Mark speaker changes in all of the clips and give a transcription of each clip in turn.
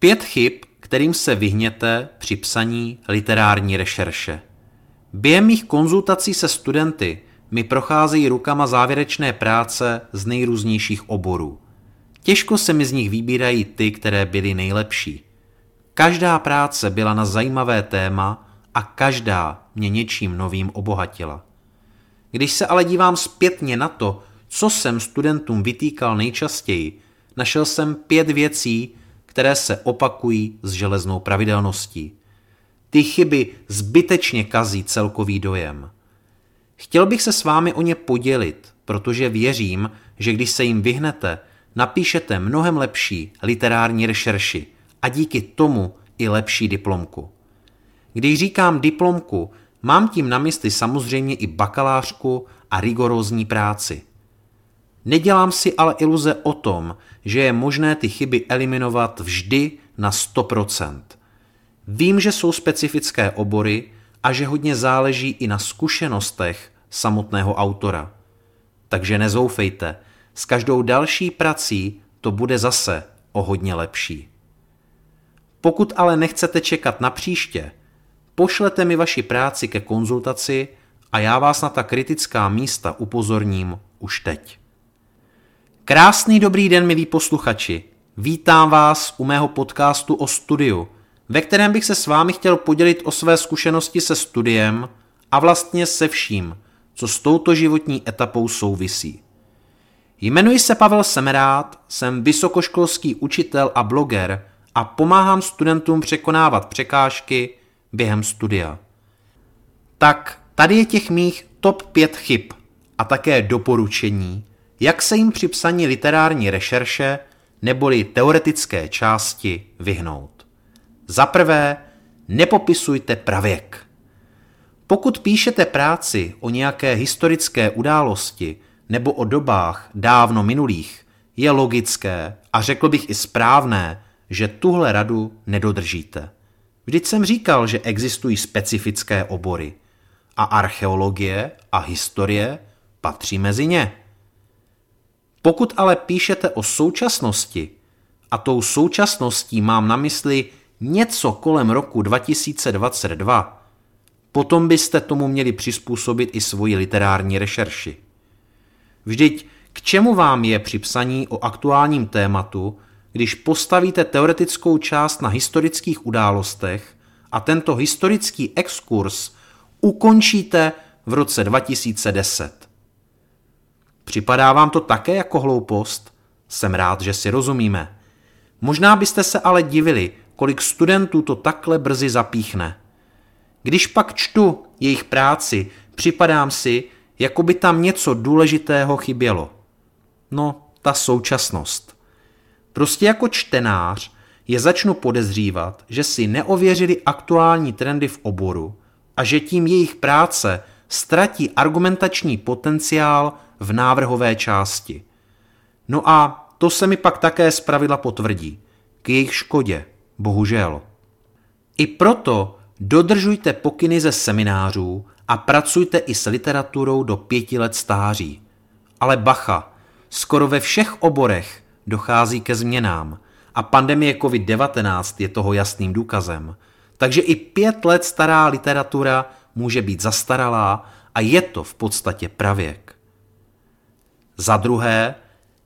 Speaker 1: Pět chyb, kterým se vyhněte při psaní literární rešerše. Během mých konzultací se studenty mi procházejí rukama závěrečné práce z nejrůznějších oborů. Těžko se mi z nich vybírají ty, které byly nejlepší. Každá práce byla na zajímavé téma a každá mě něčím novým obohatila. Když se ale dívám zpětně na to, co jsem studentům vytýkal nejčastěji, našel jsem pět věcí, které se opakují s železnou pravidelností. Ty chyby zbytečně kazí celkový dojem. Chtěl bych se s vámi o ně podělit, protože věřím, že když se jim vyhnete, napíšete mnohem lepší literární rešerši a díky tomu i lepší diplomku. Když říkám diplomku, mám tím na mysli samozřejmě i bakalářku a rigorózní práci. Nedělám si ale iluze o tom, že je možné ty chyby eliminovat vždy na 100%. Vím, že jsou specifické obory a že hodně záleží i na zkušenostech samotného autora. Takže nezoufejte, s každou další prací to bude zase o hodně lepší. Pokud ale nechcete čekat na příště, pošlete mi vaši práci ke konzultaci a já vás na ta kritická místa upozorním už teď. Krásný dobrý den, milí posluchači. Vítám vás u mého podcastu o studiu, ve kterém bych se s vámi chtěl podělit o své zkušenosti se studiem a vlastně se vším, co s touto životní etapou souvisí. Jmenuji se Pavel Semerát, jsem vysokoškolský učitel a bloger a pomáhám studentům překonávat překážky během studia. Tak tady je těch mých top 5 chyb a také doporučení, jak se jim při psaní literární rešerše neboli teoretické části vyhnout. Za prvé, nepopisujte pravěk. Pokud píšete práci o nějaké historické události nebo o dobách dávno minulých, je logické a řekl bych i správné, že tuhle radu nedodržíte. Vždyť jsem říkal, že existují specifické obory a archeologie a historie patří mezi ně. Pokud ale píšete o současnosti, a tou současností mám na mysli něco kolem roku 2022, potom byste tomu měli přizpůsobit i svoji literární rešerši. Vždyť k čemu vám je při psaní o aktuálním tématu, když postavíte teoretickou část na historických událostech a tento historický exkurs ukončíte v roce 2010? Připadá vám to také jako hloupost? Jsem rád, že si rozumíme. Možná byste se ale divili, kolik studentů to takhle brzy zapíchne. Když pak čtu jejich práci, připadám si, jako by tam něco důležitého chybělo. No, ta současnost. Prostě jako čtenář je začnu podezřívat, že si neověřili aktuální trendy v oboru a že tím jejich práce ztratí argumentační potenciál v návrhové části. No a to se mi pak také zpravidla potvrdí. K jejich škodě, bohužel. I proto dodržujte pokyny ze seminářů a pracujte i s literaturou do pěti let stáří. Ale bacha, skoro ve všech oborech dochází ke změnám a pandemie COVID-19 je toho jasným důkazem. Takže i pět let stará literatura může být zastaralá a je to v podstatě pravěk. Za druhé,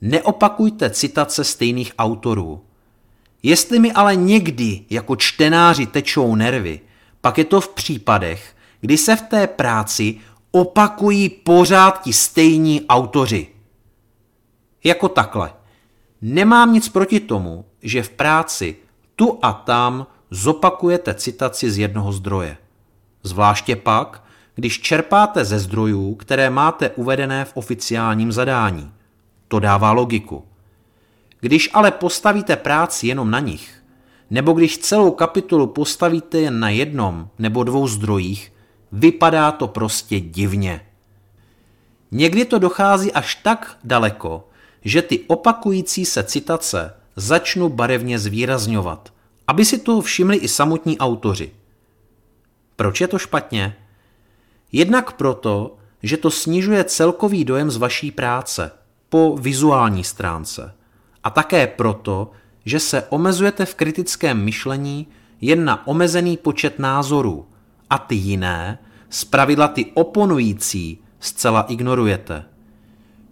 Speaker 1: neopakujte citace stejných autorů. Jestli mi ale někdy jako čtenáři tečou nervy, pak je to v případech, kdy se v té práci opakují pořád ti stejní autoři. Jako takhle. Nemám nic proti tomu, že v práci tu a tam zopakujete citaci z jednoho zdroje. Zvláště pak, když čerpáte ze zdrojů, které máte uvedené v oficiálním zadání. To dává logiku. Když ale postavíte práci jenom na nich, nebo když celou kapitolu postavíte jen na jednom nebo dvou zdrojích, vypadá to prostě divně. Někdy to dochází až tak daleko, že ty opakující se citace začnu barevně zvýrazňovat, aby si toho všimli i samotní autoři. Proč je to špatně? Jednak proto, že to snižuje celkový dojem z vaší práce po vizuální stránce. A také proto, že se omezujete v kritickém myšlení jen na omezený počet názorů a ty jiné, zpravidla ty oponující, zcela ignorujete.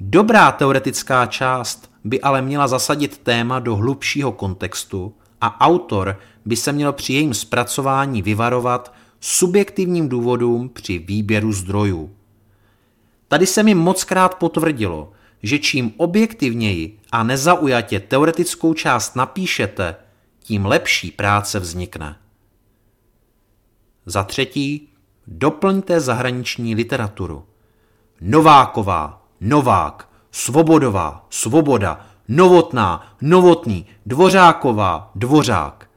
Speaker 1: Dobrá teoretická část by ale měla zasadit téma do hlubšího kontextu a autor by se měl při jejím zpracování vyvarovat subjektivním důvodům při výběru zdrojů. Tady se mi mockrát potvrdilo, že čím objektivněji a nezaujatě teoretickou část napíšete, tím lepší práce vznikne. Za třetí, doplňte zahraniční literaturu. Nováková, Novák, Svobodová, Svoboda, Novotná, Novotný, Dvořáková, Dvořák.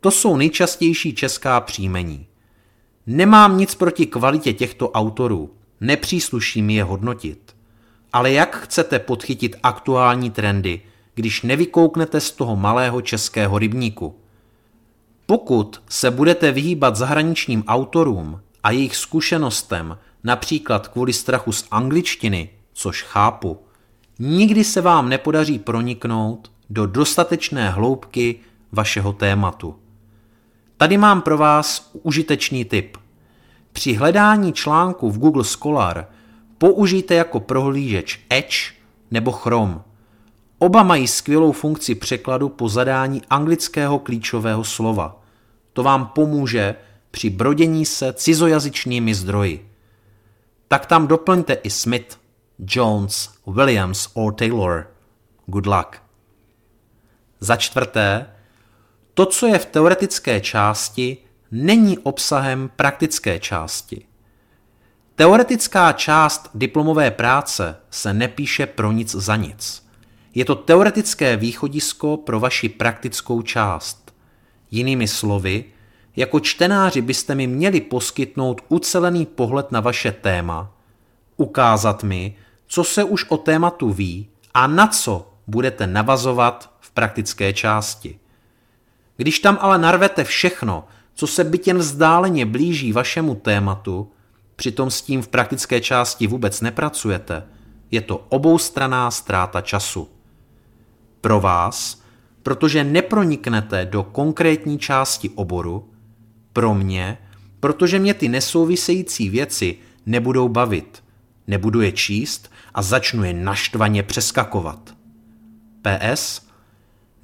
Speaker 1: To jsou nejčastější česká příjmení. Nemám nic proti kvalitě těchto autorů, nepřísluší mi je hodnotit. Ale jak chcete podchytit aktuální trendy, když nevykouknete z toho malého českého rybníku? Pokud se budete vyhýbat zahraničním autorům a jejich zkušenostem, například kvůli strachu z angličtiny, což chápu, nikdy se vám nepodaří proniknout do dostatečné hloubky vašeho tématu. Tady mám pro vás užitečný tip. Při hledání článku v Google Scholar použijte jako prohlížeč Edge nebo Chrome. Oba mají skvělou funkci překladu po zadání anglického klíčového slova. To vám pomůže při brodění se cizojazyčnými zdroji. Tak tam doplňte i Smith, Jones, Williams or Taylor. Good luck. Za čtvrté, to, co je v teoretické části, není obsahem praktické části. Teoretická část diplomové práce se nepíše pro nic za nic. Je to teoretické východisko pro vaši praktickou část. Jinými slovy, jako čtenáři byste mi měli poskytnout ucelený pohled na vaše téma, ukázat mi, co se už o tématu ví a na co budete navazovat v praktické části. Když tam ale narvete všechno, co se byt jen vzdáleně blíží vašemu tématu, přitom s tím v praktické části vůbec nepracujete, je to oboustraná ztráta času. Pro vás, protože neproniknete do konkrétní části oboru, pro mě, protože mě ty nesouvisející věci nebudou bavit, nebudu je číst a začnu je naštvaně přeskakovat. PS.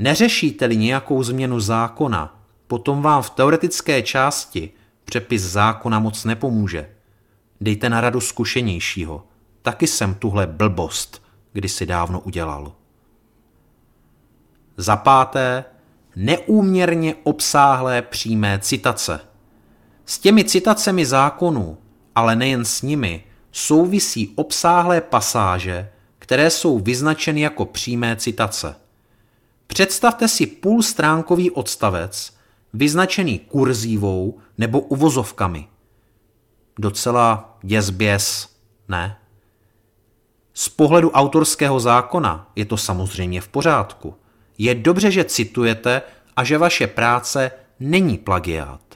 Speaker 1: Neřešíte-li nějakou změnu zákona, potom vám v teoretické části přepis zákona moc nepomůže. Dejte na radu zkušenějšího. Taky jsem tuhle blbost kdysi dávno udělal. Za páté, neúměrně obsáhlé přímé citace. S těmi citacemi zákonů, ale nejen s nimi, souvisí obsáhlé pasáže, které jsou vyznačeny jako přímé citace. Představte si půlstránkový odstavec, vyznačený kurzívou nebo uvozovkami. Docela děsběs, ne? Z pohledu autorského zákona je to samozřejmě v pořádku. Je dobře, že citujete a že vaše práce není plagiát.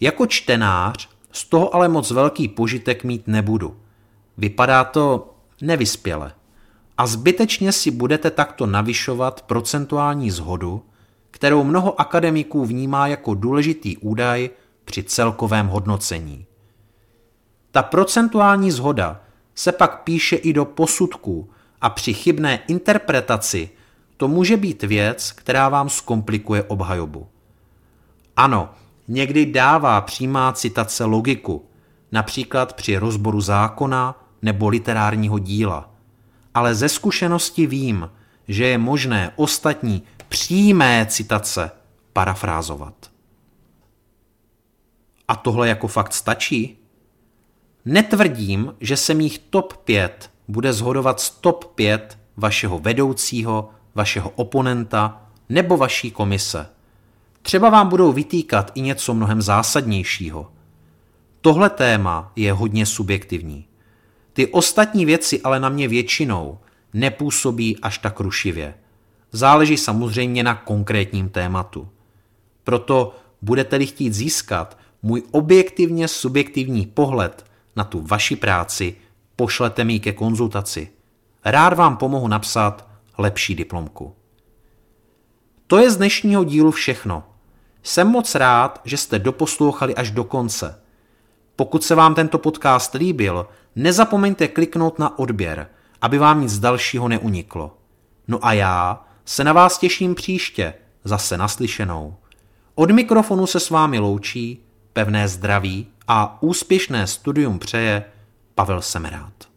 Speaker 1: Jako čtenář z toho ale moc velký požitek mít nebudu. Vypadá to nevyspěle. A zbytečně si budete takto navyšovat procentuální zhodu, kterou mnoho akademiků vnímá jako důležitý údaj při celkovém hodnocení. Ta procentuální zhoda se pak píše i do posudků a při chybné interpretaci to může být věc, která vám zkomplikuje obhajobu. Ano, někdy dává přímá citace logiku, například při rozboru zákona nebo literárního díla. Ale ze zkušenosti vím, že je možné ostatní přímé citace parafrázovat. A tohle jako fakt stačí? Netvrdím, že se mých top 5 bude zhodovat s top 5 vašeho vedoucího, vašeho oponenta nebo vaší komise. Třeba vám budou vytýkat i něco mnohem zásadnějšího. Tohle téma je hodně subjektivní. Ty ostatní věci ale na mě většinou nepůsobí až tak rušivě. Záleží samozřejmě na konkrétním tématu. Proto budete-li chtít získat můj objektivně subjektivní pohled na tu vaši práci, pošlete mi ke konzultaci. Rád vám pomohu napsat lepší diplomku. To je z dnešního dílu všechno. Jsem moc rád, že jste doposlouchali až do konce. Pokud se vám tento podcast líbil, nezapomeňte kliknout na odběr, aby vám nic dalšího neuniklo. No a já se na vás těším příště, zase naslyšenou. Od mikrofonu se s vámi loučí, pevné zdraví a úspěšné studium přeje Pavel Semerát.